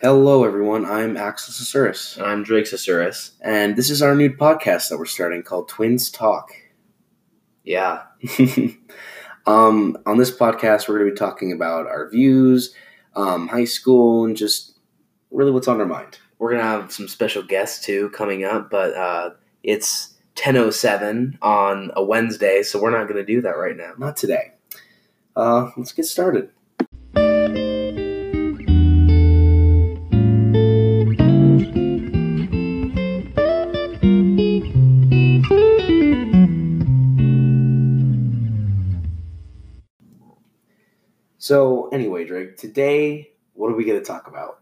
Hello, everyone. I'm Axel Sasuris, I'm Drake Sasuris. and this is our new podcast that we're starting called Twins Talk. Yeah. um, on this podcast, we're going to be talking about our views, um, high school, and just really what's on our mind. We're gonna have some special guests too coming up, but uh, it's 10:07 on a Wednesday, so we're not gonna do that right now. Not today. Uh, let's get started. So, anyway, Drake, today, what are we going to talk about?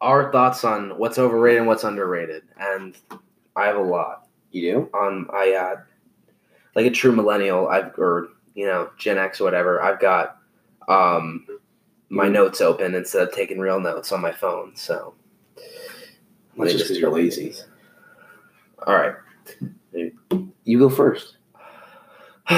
Our thoughts on what's overrated and what's underrated, and I have a lot. You do? On I uh, like a true millennial, I've or you know Gen X or whatever. I've got um, my Mhm. notes open instead of taking real notes on my phone. So That's just because you're lazy. All right. You go first.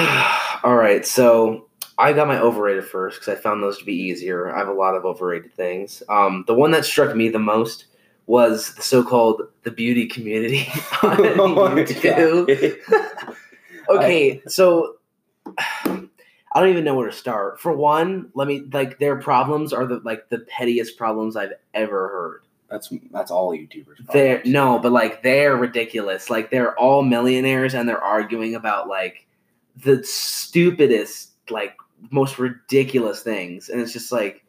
All right, so I got my overrated first because I found those to be easier. I have a lot of overrated things. Um, the one that struck me the most was the so-called the beauty community on Oh YouTube. Okay, so I don't even know where to start. For one, let me like their problems are the like the pettiest problems I've ever heard. That's that's all YouTubers. They're no, but like they're ridiculous. Like they're all millionaires and they're arguing about like the stupidest, like most ridiculous things. And it's just like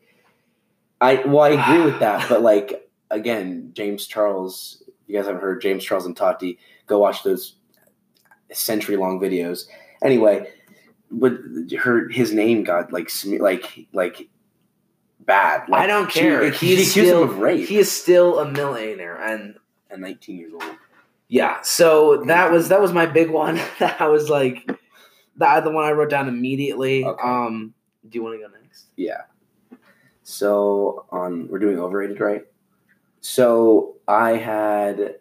I well, I agree with that, but like again, James Charles. You guys haven't heard James Charles and Tati, go watch those century long videos. Anyway, but her his name got like sme- like like bad. Like, I don't she- care. He, He's accused still him of rape. he is still a millionaire and at 19 years old. yeah. So that was that was my big one. that I was like the one I wrote down immediately. Okay. Um do you want to go next? Yeah. So on we're doing overrated, right? So I had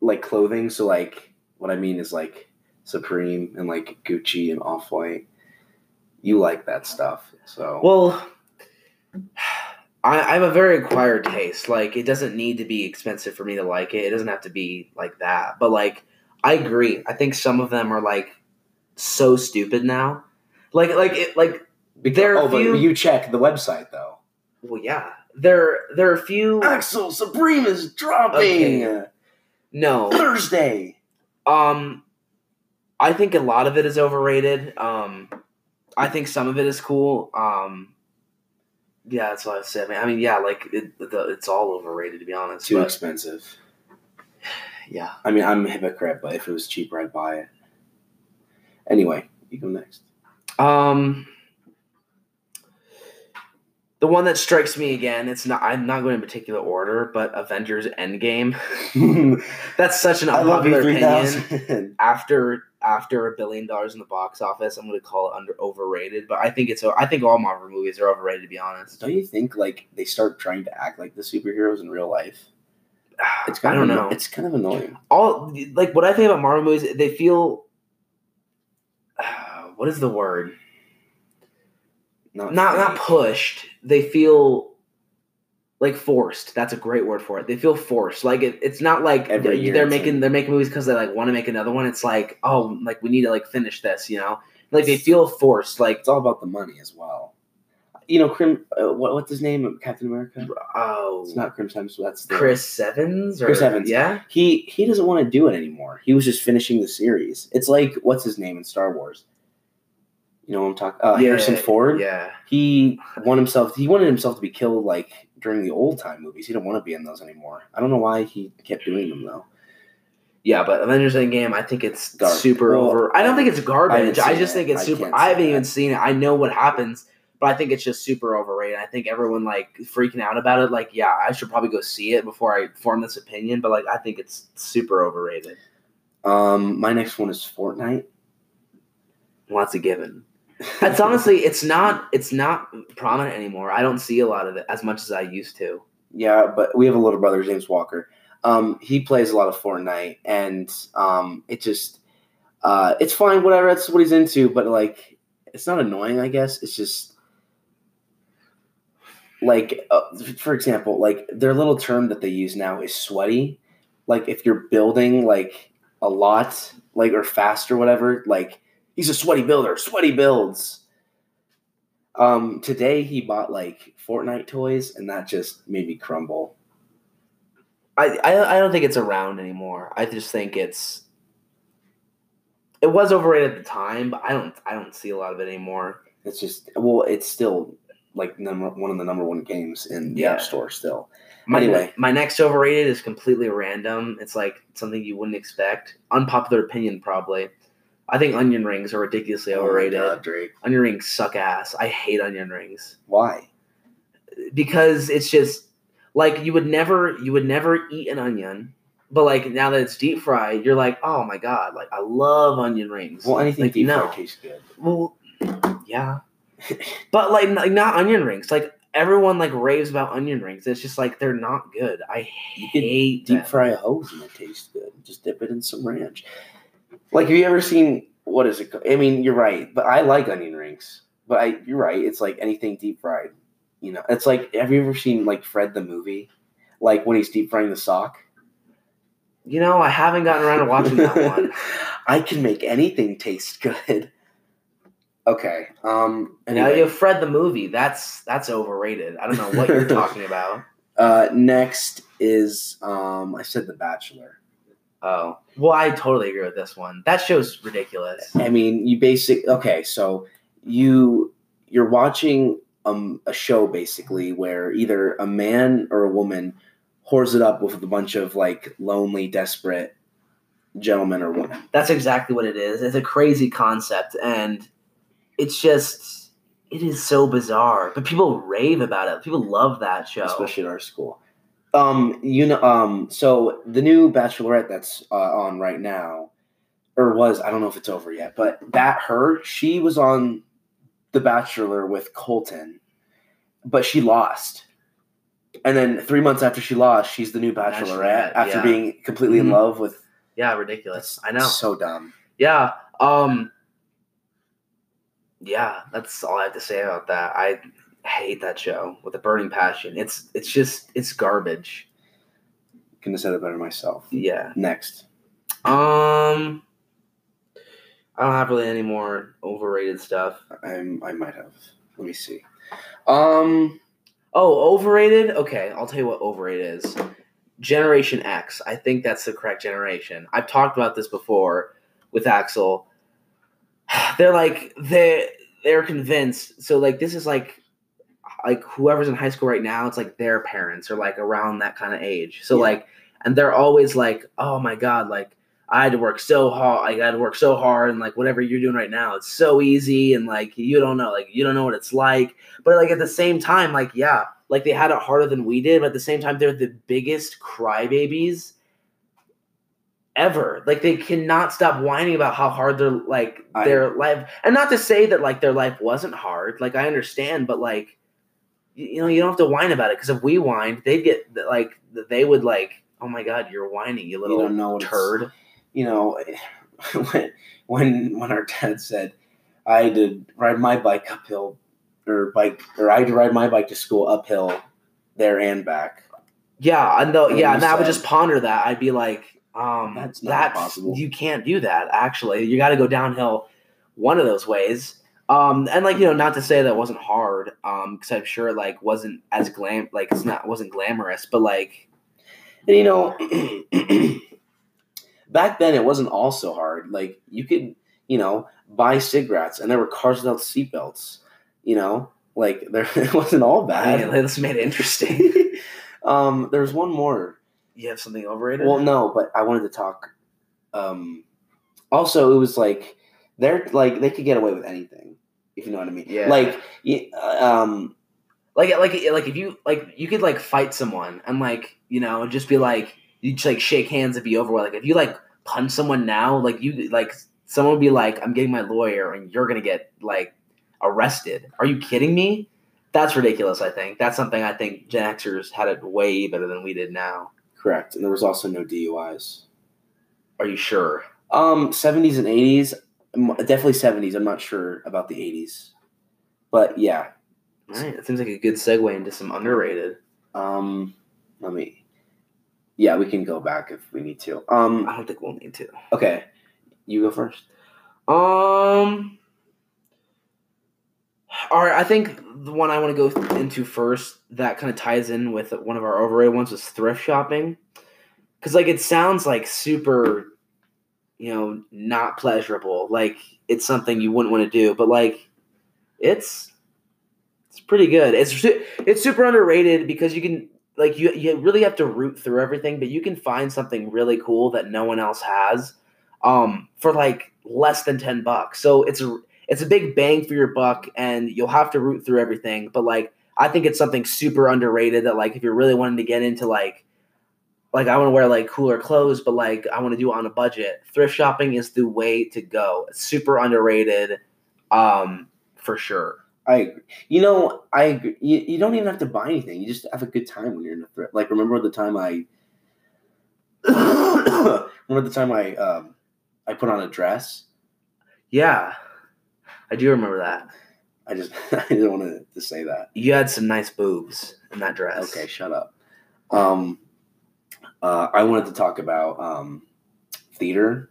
like clothing, so like what I mean is like Supreme and like Gucci and Off White. You like that stuff. So Well, I, I have a very acquired taste. Like, it doesn't need to be expensive for me to like it. It doesn't have to be like that. But like, I agree. I think some of them are like so stupid now. Like, like it, like. Because- there are oh, but you check the website though. Well, yeah. There, there are a few. Axel Supreme is dropping Okay. No. Thursday. Um, I think a lot of it is overrated. Um, I think some of it is cool. Um, yeah, that's what I said. I mean, yeah, like it, the, it's all overrated to be honest. Too but, expensive. yeah. I mean, I'm a hypocrite, but if it was cheaper, I'd buy it. Anyway, you go next. Um, the one that strikes me again, it's not. I'm not going in particular order, but Avengers Endgame. That's such an I love you unpopular opinion. after after a billion dollars in the box office, I'm going to call it under overrated. But I think it's I think all Marvel movies are overrated to be honest. Don't you think like they start trying to act like the superheroes in real life? It's I don't of know. It's kind of annoying. all like what I think about Marvel movies, they feel. What is the word? Not Not not pushed. They feel like forced. That's a great word for it. They feel forced. Like it, it's not like Every they're, year they're it's making they're making movies because they like want to make another one. It's like oh like we need to like finish this. You know, like they feel forced. Like It's all about the money as well. You know, Crim. Uh, what, what's his name? Captain America. oh It's not Crim Times. That's the, Chris Evans or Chris Evans. Yeah. He he doesn't want to do it anymore. He was just finishing the series. It's like what's his name in Star Wars. You know what I'm talking? Uh, Harrison Yeah, Ford. Yeah. He wanted himself. He wanted himself to be killed like during the old time movies. He didn't want to be in those anymore. I don't know why he kept doing them though. Yeah, but Avengers Endgame, I think it's super Well, over. I don't think it's garbage. haven't I, just think it's I super. I haven't that. even seen it. I know what happens, but I think it's just super overrated. I think everyone like freaking out about it. Like, yeah, I should probably go see it before I form this opinion. But like, I think it's super overrated. Um, my next one is Fortnite. Well, that's a given. It's honestly, it's not. It's not prominent anymore. I don't see a lot of it as much as I used to. Yeah, but we have a little brother, James Walker. Um, he plays a lot of Fortnite, and um, it just uh, it's fine, whatever. That's what he's into. But like, it's not annoying. I guess it's just like uh, for example, like their little term that they use now is sweaty. Like if you're building like a lot, like or fast or whatever, like he's a sweaty builder, sweaty builds. Um, today he bought like Fortnite toys, and that just made me crumble. I, I I don't think it's around anymore. I just think it's it was overrated at the time, but I don't I don't see a lot of it anymore. It's just well, it's still like number one of the number one games in the Yeah. App Store still. My, Anyway. my next overrated is completely random. It's like something you wouldn't expect. Unpopular opinion, probably. I think onion rings are ridiculously overrated. Oh my God, Drake. onion rings suck ass. I hate onion rings Why? because it's just like you would never you would never eat an onion, but like now that it's deep fried, you're like, oh my god, like I love onion rings. Well, anything like, deep no. fried tastes good. Well, yeah, but like, like not onion rings. Like everyone like raves about onion rings. It's just like they're not good. I You could hate Deep fry a hose and it tastes good. Just dip it in some ranch. Like, have you ever seen what is it? I mean, you're right, but I like onion rings. But I, you're right. It's like anything deep fried. You know, it's like have you ever seen like Fred the movie? Like when he's deep frying the sock. You know, I haven't gotten around to watching that one. I can make anything taste good. Okay. Um. And now Anyway, you have Fred the movie. That's that's overrated. I don't know what you're talking about. uh, next is um. I said The Bachelor. Oh, well, I totally agree with this one. That show's ridiculous. I mean, you basic. Okay, so you you're watching um a show basically where either a man or a woman whores it up with a bunch of like lonely, desperate gentlemen or women. That's exactly what it is. It's a crazy concept, and it's just it is so bizarre. But people rave about it. People love that show. especially in our school. Um, you know, um, so the new Bachelorette that's uh, on right now, or was I don't know if it's over yet, but that her she was on the Bachelor with Colton, but she lost. And then three months after she lost, she's the new Bachelorette Bachelorette, after yeah. being completely in Mhm. love with. Yeah, ridiculous. I know. So dumb. Yeah. Um. Yeah, that's all I have to say about that. I hate that show with a burning passion. It's it's just it's garbage. Couldn't have said it better myself. Yeah. Next. Um. I don't have really any more overrated stuff. I'm I might have. Let me see. Um. Oh, overrated? Okay, I'll tell you what overrated is. Generation X. I think that's the correct generation. I've talked about this before with Axel. They're like they they're convinced. So like this is like like whoever's in high school right now, it's like their parents are like around that kind of age. So Yeah. like and they're always like, "Oh my god, like I had to work so hard. I had to work so hard, and like whatever you're doing right now, it's so easy, and like you don't know, like you don't know what it's like. But like at the same time, like yeah, like they had it harder than we did, but at the same time, they're the biggest crybabies ever. Like they cannot stop whining about how hard their like I- their life, and not to say that like their life wasn't hard. Like I understand, but like you, you know, you don't have to whine about it because if we whined, they'd get like they would like, oh my god, you're whining, you You little don't know turd. you know, when when when our dad said I had to ride my bike uphill or bike or I had to ride my bike to school uphill there and back. Yeah, and. And Yeah, you and I would just ponder that. I'd be like, um, That's that's possible. You can't do that. Actually, you got to go downhill one of those ways. Um, and like you know, not to say that wasn't hard. Um, because I'm sure it, like wasn't as glam like it's not wasn't glamorous, but like And you know, back then it wasn't all so hard. Like you could, you know, buy cigarettes and there were cars without seatbelts. You know, like there it wasn't all bad. this made it interesting. um, there's one more. you have something overrated? Well, no, but I wanted to talk. Um, also, it was like they're like they could get away with anything, if you know what I mean. Yeah. Like, um, like like like if you like you could like fight someone and like you know just be like you just like shake hands and be over with. Like if you like punch someone now, like you like someone would be like, I'm getting my lawyer and you're gonna get like arrested. Are you kidding me? That's ridiculous. I think that's something I think Gen Xers had it way better than we did now. correct. And there was also no DUIs. Are you sure? Um, 70s and 80s, m- definitely 70s. I'm not sure about the 80s, but yeah, All right, that seems like a good segue into some underrated. Um, let me. Yeah, we can go back if we need to. Um, I don't think we'll need to. okay, you go first. Um. All right, I think the one I want to go into first that kind of ties in with one of our overrated ones was thrift shopping, because like it sounds like super, you know, not pleasurable. Like it's something you wouldn't want to do, but like it's it's pretty good. It's it's super underrated because you can like you you really have to root through everything, but you can find something really cool that no one else has, um, for like less than ten bucks. So it's a it's a big bang for your buck, and you'll have to root through everything. But like I think it's something super underrated that like if you're really wanting to get into like like I want to wear like cooler clothes, but like I want to do it on a budget. Thrift shopping is the way to go. It's super underrated, um, for sure. I agree. You know, I agree. You, you don't even have to buy anything. You just have a good time when you're in a thrift. Like, remember the time I. remember the time I um, I put on a dress. Yeah, I do remember that. I just I didn't want to, to say that. You had some nice boobs in that dress. Okay, shut up. Um, uh, I wanted to talk about um, theater.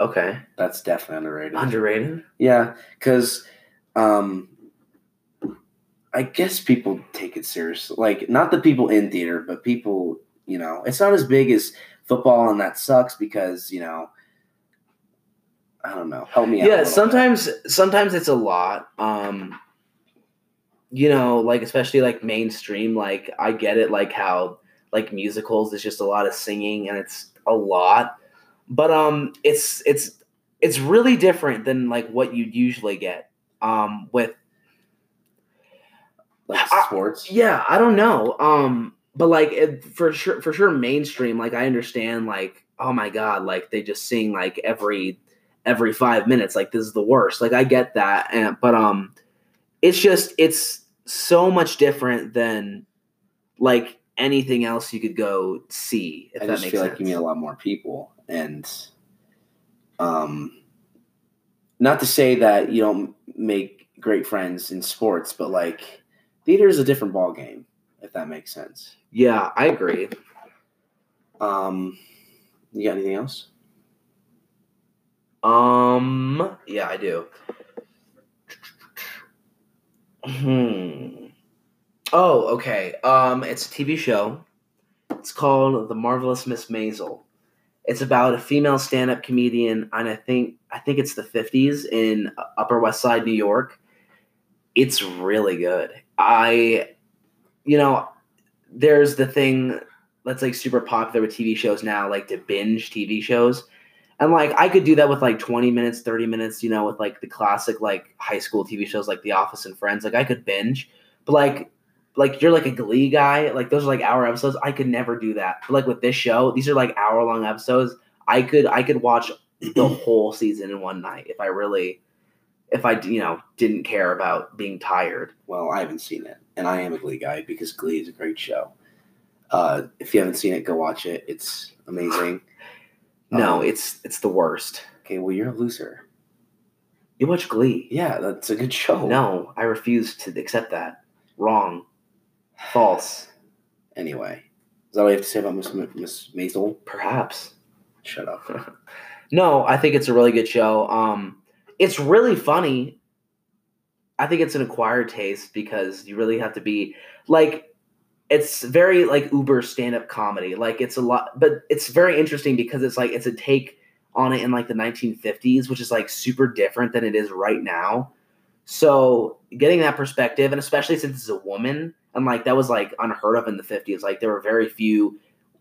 Okay. That's definitely underrated. Underrated. Yeah, because um, I guess people take it seriously. Like, not the people in theater, but people, you know, it's not as big as football, and that sucks because, you know, I don't know. Help me out. Yeah, sometimes sometimes it's a lot. Um you know, like especially like mainstream, like I get it like how like musicals is just a lot of singing and it's a lot. But um it's it's it's really different than like what you'd usually get um with like I- sports. yeah, I don't know. Um, but like it, for sure, for sure, mainstream. Like I understand. Like oh my god, like they just sing like every every five minutes. Like this is the worst. Like I get that, and but um, it's just it's so much different than like anything else you could go see. If I that just makes feel sense. like you meet a lot more people, and um, not to say that you don't make great friends in sports, but like theater is a different ball game, if that makes sense. yeah, I agree. Um, you got anything else? Um, yeah, I do. Hmm. Oh, okay. Um, it's a TV show. It's called The Marvelous Miss Maisel. It's about a female stand-up comedian, and I think I think it's the '50s in Upper West Side, New York. It's really good. I, you know, there's the thing that's like super popular with TV shows now, like to binge TV shows. And like I could do that with like 20 minutes, 30 minutes, you know, with like the classic like high school TV shows like The Office and Friends. Like I could binge. But like like you're like a glee guy, like those are like hour episodes. I could never do that. But like with this show, these are like hour long episodes. I could I could watch the whole season in one night if I really if I you know didn't care about being tired. Well, I haven't seen it, and I am a Glee guy because Glee is a great show. Uh, if you haven't seen it, go watch it. It's amazing. No, Um, it's it's the worst. okay. Well, you're a loser. You watch Glee. Yeah, that's a good show. No, I refuse to accept that. Wrong. False. Anyway, is that all you have to say about Miss Miss Maisel? Perhaps. Shut up. No, I think it's a really good show. Um, it's really funny. I think it's an acquired taste because you really have to be like it's very like uber stand-up comedy. Like it's a lot but it's very interesting because it's like it's a take on it in like the 1950s, which is like super different than it is right now. So getting that perspective, and especially since it's a woman, and like that was like unheard of in the 50s. Like there were very few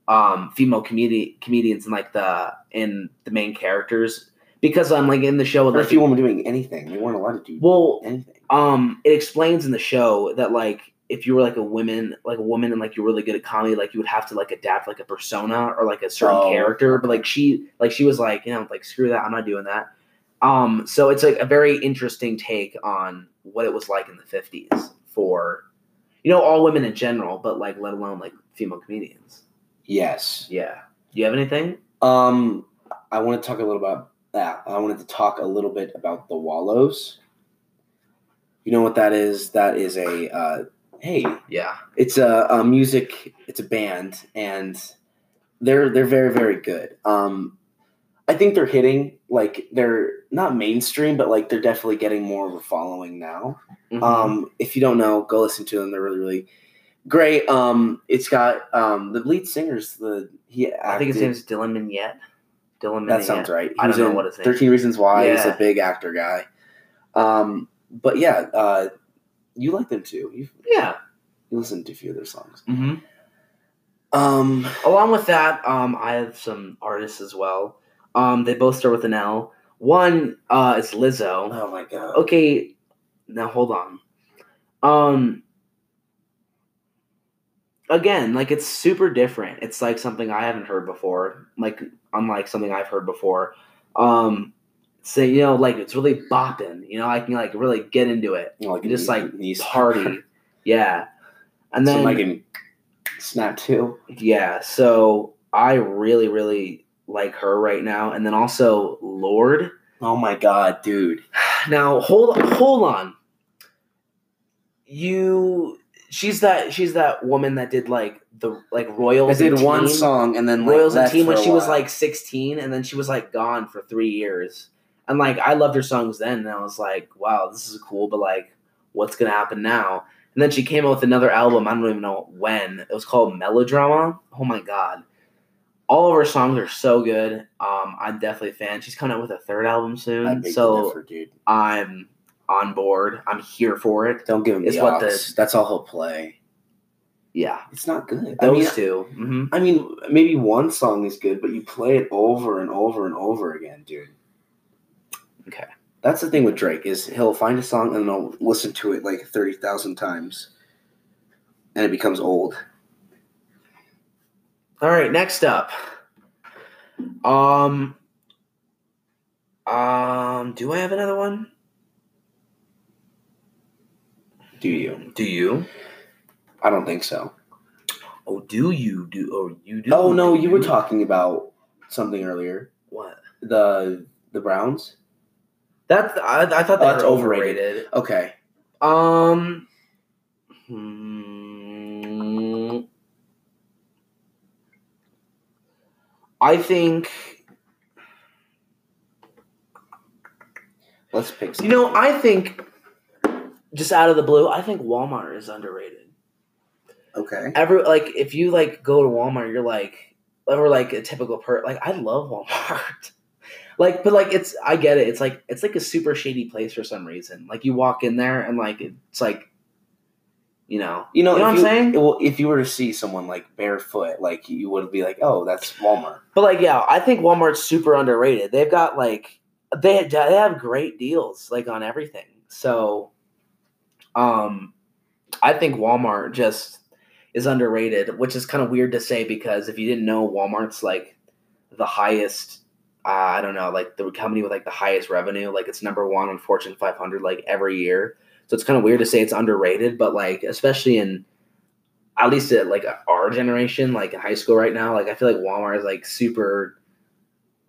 um female comedi- comedians in like the in the main characters because I'm like in the show with Or like if you want doing anything, they weren't allowed to do well anything. um it explains in the show that like if you were like a woman like a woman and like you're really good at comedy like you would have to like adapt like a persona or like a certain Oh, character but like she like she was like you know like screw that i'm not doing that um so it's like a very interesting take on what it was like in the 50s for you know all women in general but like let alone like female comedians Yes. yeah do you have anything Um, I want to talk a little about that. I wanted to talk a little bit about the Wallows. You know what that is? That is a uh, hey, Yeah. it's a, a music. It's a band, and they're they're very very good. Um, I think they're hitting like they're not mainstream, but like they're definitely getting more of a following now. Mhm. Um, if you don't know, go listen to them. They're really, really great. Um, it's got um, the lead singer's the he. I think his name is Dylan Minnette. Dylan Minnette. That sounds right. He I don't know what his name. Thirteen Reasons Why. He's a big actor guy. Um, but yeah, uh, you like them too. You've, Yeah. you listen to a few of their songs. Mm-hmm. Um, Along with that, um, I have some artists as well. Um, they both start with an L. One uh, is Lizzo. oh my god. Okay, now hold on. Um, again, like it's super different. It's like something I haven't heard before. Like unlike something I've heard before. Um, so you know, like it's really bopping. You know, I can like really get into it. You know, like just like knee party. Yeah, and then so I can snap too. yeah, so I really, really like her right now. And then also Lorde. Oh my god, dude. Now hold hold on. You she's that she's that woman that did like the like I Royals. did and one Team. song and then like, Royals and Team when she was like 16 and then she was like gone for three years. And like I loved her songs then and I was like, wow, this is cool, but like what's gonna happen now? And then she came out with another album, I don't even know when. It was called Melodrama. Oh my god. All of her songs are so good. Um, I'm definitely a fan. She's coming out with a third album soon. So differ, dude. I'm on board. I'm here for it. Don't give him It's the what the- That's all he'll play. Yeah. It's not good. I Those mean, 2 hmm I mean, maybe one song is good, but you play it over and over and over again, dude. Okay. That's the thing with Drake is he'll find a song and he'll listen to it like thirty thousand times, and it becomes old. All right, next up. Um um do I have another one? Do you? Do you? I don't think so. Oh, do you do oh you do? Oh no, do you were talking about something earlier. what? The the Browns. That's I, I thought Oh, that's overrated. overrated. Okay. Um hmm, I think Let's pick. Something. you know, I think just out of the blue, I think Walmart is underrated. Okay. Every like if you like go to Walmart, you're like or like a typical per like I love Walmart. like but like it's I get it. It's like it's like a super shady place for some reason. Like you walk in there and like it's like you know You know, You know what I'm saying? Well, if you were to see someone like barefoot, like you would be like, "Oh, that's Walmart." But like, yeah, I think Walmart's super underrated. They've got like they they have great deals like on everything. So, um, I think Walmart just is underrated, which is kind of weird to say because if you didn't know, Walmart's like the highest. Uh, I don't know, like the company with like the highest revenue. Like it's number one on Fortune 500 like every year. So it's kind of weird to say it's underrated, but like especially in at least at like our generation, like in high school right now, like I feel like Walmart is like super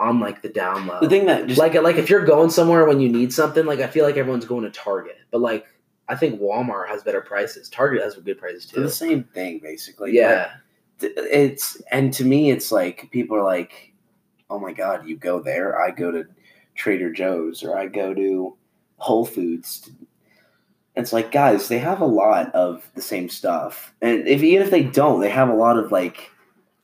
on like the down low. The thing that just like like if you're going somewhere when you need something, like I feel like everyone's going to Target, but like I think Walmart has better prices. Target has good prices too. the same thing basically. Yeah, it's and to me, it's like people are like, "Oh my god, you go there? I go to Trader Joe's or I go to Whole Foods." It's like, guys, they have a lot of the same stuff, and if even if they don't, they have a lot of like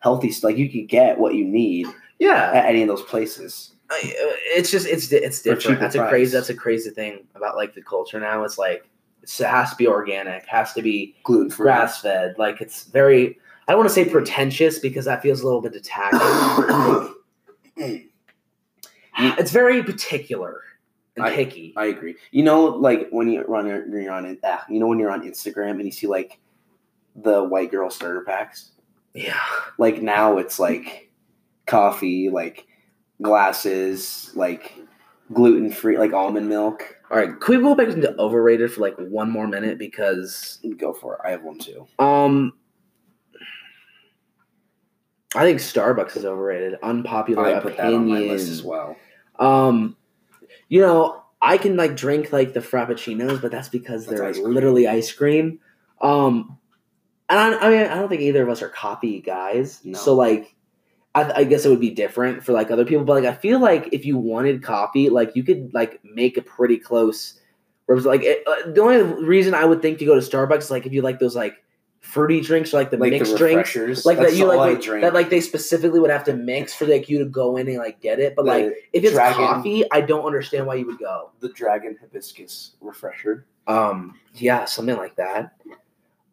healthy stuff. Like you could get what you need yeah. at any of those places. I- uh, It's just it's it's different. That's a crazy. That's a crazy thing about like the culture now. It's like it has to be organic, has to be Gluten free. grass fed. Like it's very. I don't want to say pretentious because that feels a little bit attacking. it's very particular I- picky. I agree. You know, like when you run, you're on, ah, you know, when you're on Instagram and you see like the white girl starter packs. yeah. Like now it's like coffee, like glasses, like gluten free, like almond milk. All right. Can we go back into overrated for like one more minute because Go for it. I have one too. um. I think Starbucks is overrated. Unpopular I put that on opinion. my list as well. Um, you know, I can like drink like the frappuccinos, but that's because That's they're ice like literally ice cream. Um, and I, I mean, I don't think either of us are coffee guys. No. So like, I, I guess it would be different for like other people. But like, I feel like if you wanted coffee, like you could like make a pretty close. Like it, uh, the only reason I would think to go to Starbucks like if you like those like fruity drinks or like the like mixed the drinks like that you like that like they specifically would have to mix for like you to go in and like get it. But The like if it's dragon- coffee, I don't understand why you would go. the dragon hibiscus refresher. Um, yeah, something like that.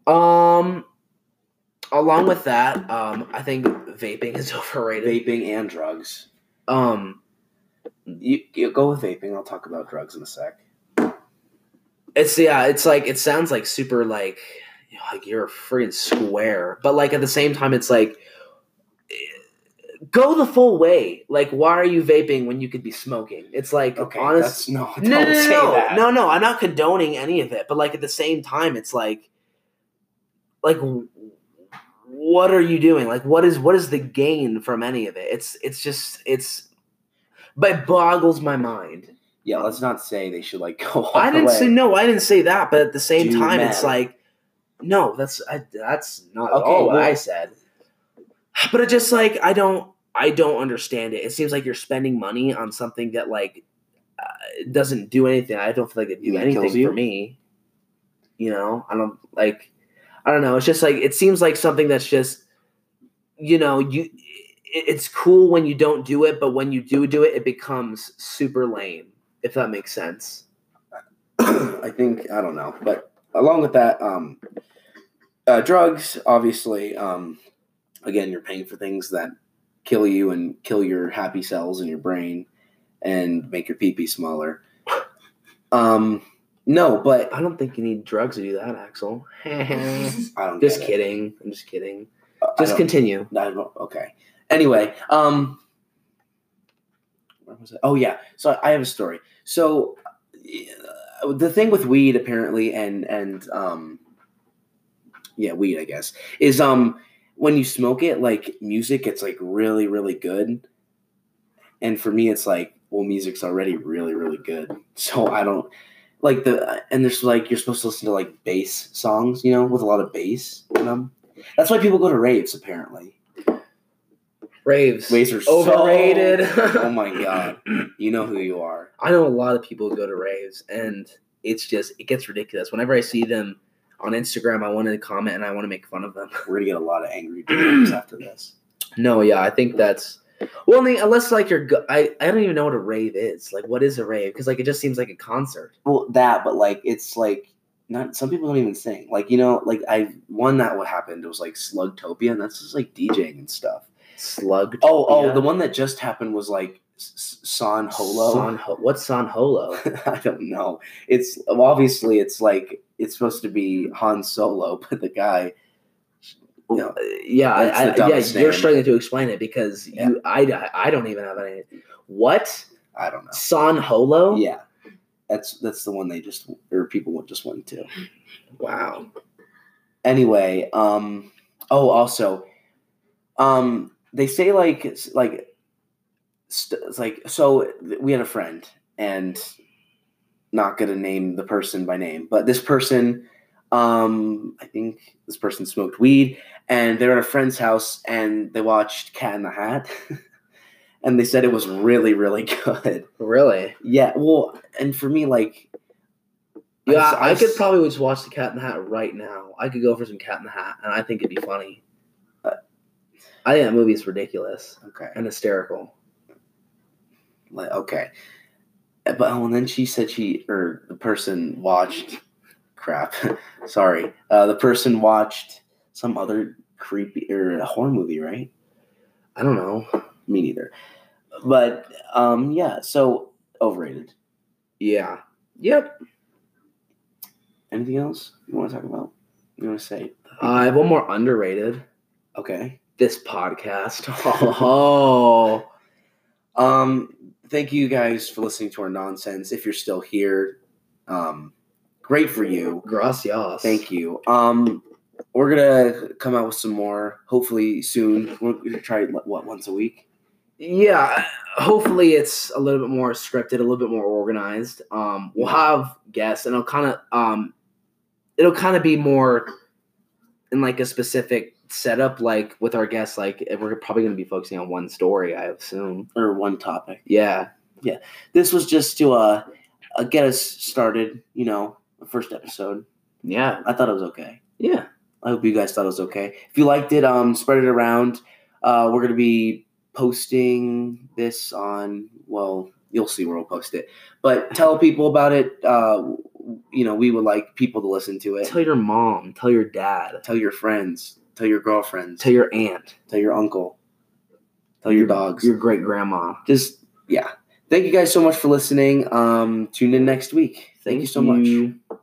Um, along with that, um, I think vaping is overrated. Vaping and drugs. Um, You, you go with vaping. I'll talk about drugs in a sec. it's yeah, it's like it sounds like super like like you're a freaking square, but like at the same time, it's like go the full way. Like, why are you vaping when you could be smoking? It's like Okay, honest. no, don't No, no, no, say no, that. no, no. I'm not condoning any of it, but like at the same time, it's like, like, what are you doing? Like, what is what is the gain from any of it? It's it's just it's, but it boggles my mind. Yeah, let's not say they should like go. All I didn't say no. I didn't say that, but at the same Do time, it's like, no, that's I, that's not at Okay, all what well- I said. But it just like I don't I don't understand it. It seems like you're spending money on something that like uh, doesn't do anything. I don't feel like it do mean it kills anything for me. You know, I don't like. I don't know. It's just like it seems like something that's just, you know, you. it- It's cool when you don't do it, but when you do do it, it becomes super lame. If that makes sense. I think I don't know, but along with that, um, uh, drugs. Obviously, um, again, you're paying for things that kill you and kill your happy cells in your brain and make your pee pee smaller. Um, no, but I don't think you need drugs to do that, Axel. I don't. just kidding. I'm just kidding. I Just continue. Okay. Anyway, um, where was it? Oh yeah. So I have a story. So uh, the thing with weed, apparently, and and um, yeah, weed, I guess, is um when you smoke it, like music it's like really really good, and for me, it's like well, music's already really really good, so I don't like the and there's like you're supposed to listen to like bass songs, you know, with a lot of bass in them. That's why people go to raves, apparently. Raves. Raves are so- overrated. oh my god, you know who you are. I know a lot of people who go to raves, and it's just it gets ridiculous. Whenever I see them on Instagram, I want to comment and I want to make fun of them. We're gonna get a lot of angry DMs after this. No, yeah, I think that's well, unless like you're, go- I I don't even know what a rave is. Like, what is a rave? Because like it just seems like a concert. Well, that, but like it's like not. Some people don't even sing. Like you know, like I one that what happened. Was like Slugtopia, and that's just like DJing and stuff. Slug. Oh, oh, the one that just happened was like San Holo. San Ho- what's San Holo? I don't know. It's well, obviously it's like it's supposed to be Han Solo, but the guy. You know, yeah, I, I, yeah, dumbest you're struggling to explain it because Yeah. you, I, I don't even have any. What I don't know. San Holo? Yeah, that's that's the one they just or people just went to. Wow. anyway um oh also um they say like like st- it's like so we had a friend and not gonna name the person by name but this person um i think this person smoked weed and they're at a friend's house and they watched cat in the hat and they said it was really really good Really? yeah well and for me like Yeah, I could probably just watch the Cat in the Hat right now. I could go for some Cat in the Hat, and I think it'd be funny. I think that movie is ridiculous okay and hysterical. Like, okay. But oh, and then she said she or the person watched crap. Sorry. Uh, the person watched some other creepy or a horror movie, right? I don't know. Me neither. But um yeah, so overrated. Yeah. Yep. Anything else you want to talk about? You want to say? I have one more underrated. Okay. This podcast. Oh. Um thank you guys for listening to our nonsense. If you're still here, um great for you. Gracias. Thank you. Um, we're gonna come out with some more. Hopefully soon. We're gonna try what once a week. yeah, hopefully it's a little bit more scripted, a little bit more organized. Um, we'll have guests, and it'll kind of um, it'll kind of be more in like a specific setup, like with our guests. Like we're probably going to be focusing on one story, I assume. or one topic. Yeah, yeah, This was just to uh, uh get us started. You know, the first episode. yeah, I thought it was okay. yeah. I hope you guys thought it was okay. If you liked it, um, spread it around. Uh, we're gonna be posting this on. Well, you'll see where we'll post it. But tell people about it. Uh, you know, we would like people to listen to it. Tell your mom. Tell your dad. Tell your friends. Tell your girlfriends. Tell your aunt. Tell your uncle. Tell your dogs. Your great grandma. Just yeah. Thank you guys so much for listening. Um, tune in next week. Thank, you so much.